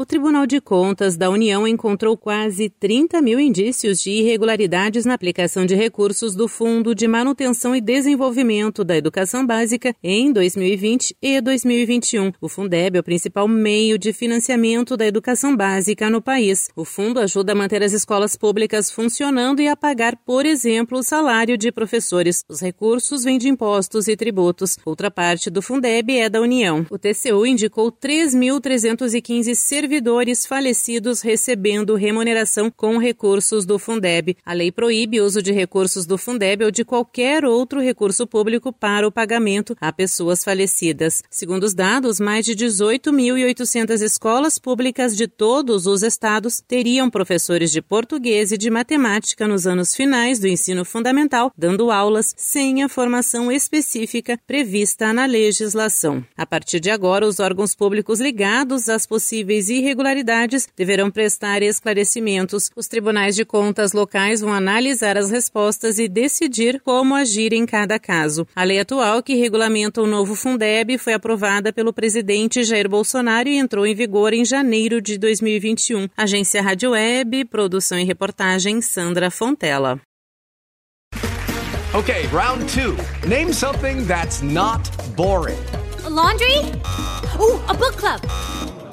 O Tribunal de Contas da União encontrou quase 30 mil indícios de irregularidades na aplicação de recursos do Fundo de Manutenção e Desenvolvimento da Educação Básica em 2020 e 2021. O Fundeb é o principal meio de financiamento da educação básica no país. O fundo ajuda a manter as escolas públicas funcionando e a pagar, por exemplo, o salário de professores. Os recursos vêm de impostos e tributos. Outra parte do Fundeb é da União. O TCU indicou 3.315 servidores servidores falecidos recebendo remuneração com recursos do Fundeb. A lei proíbe o uso de recursos do Fundeb ou de qualquer outro recurso público para o pagamento a pessoas falecidas. Segundo os dados, mais de 18.800 escolas públicas de todos os estados teriam professores de português e de matemática nos anos finais do ensino fundamental, dando aulas sem a formação específica prevista na legislação. A partir de agora, os órgãos públicos ligados às possíveis irregularidades deverão prestar esclarecimentos. Os tribunais de contas locais vão analisar as respostas e decidir como agir em cada caso. A lei atual que regulamenta o novo Fundeb foi aprovada pelo presidente Jair Bolsonaro e entrou em vigor em janeiro de 2021. Agência Rádio Web, produção e reportagem Sandra Fontela. Okay, round two. Name something that's not boring. A laundry? Ooh, a book club.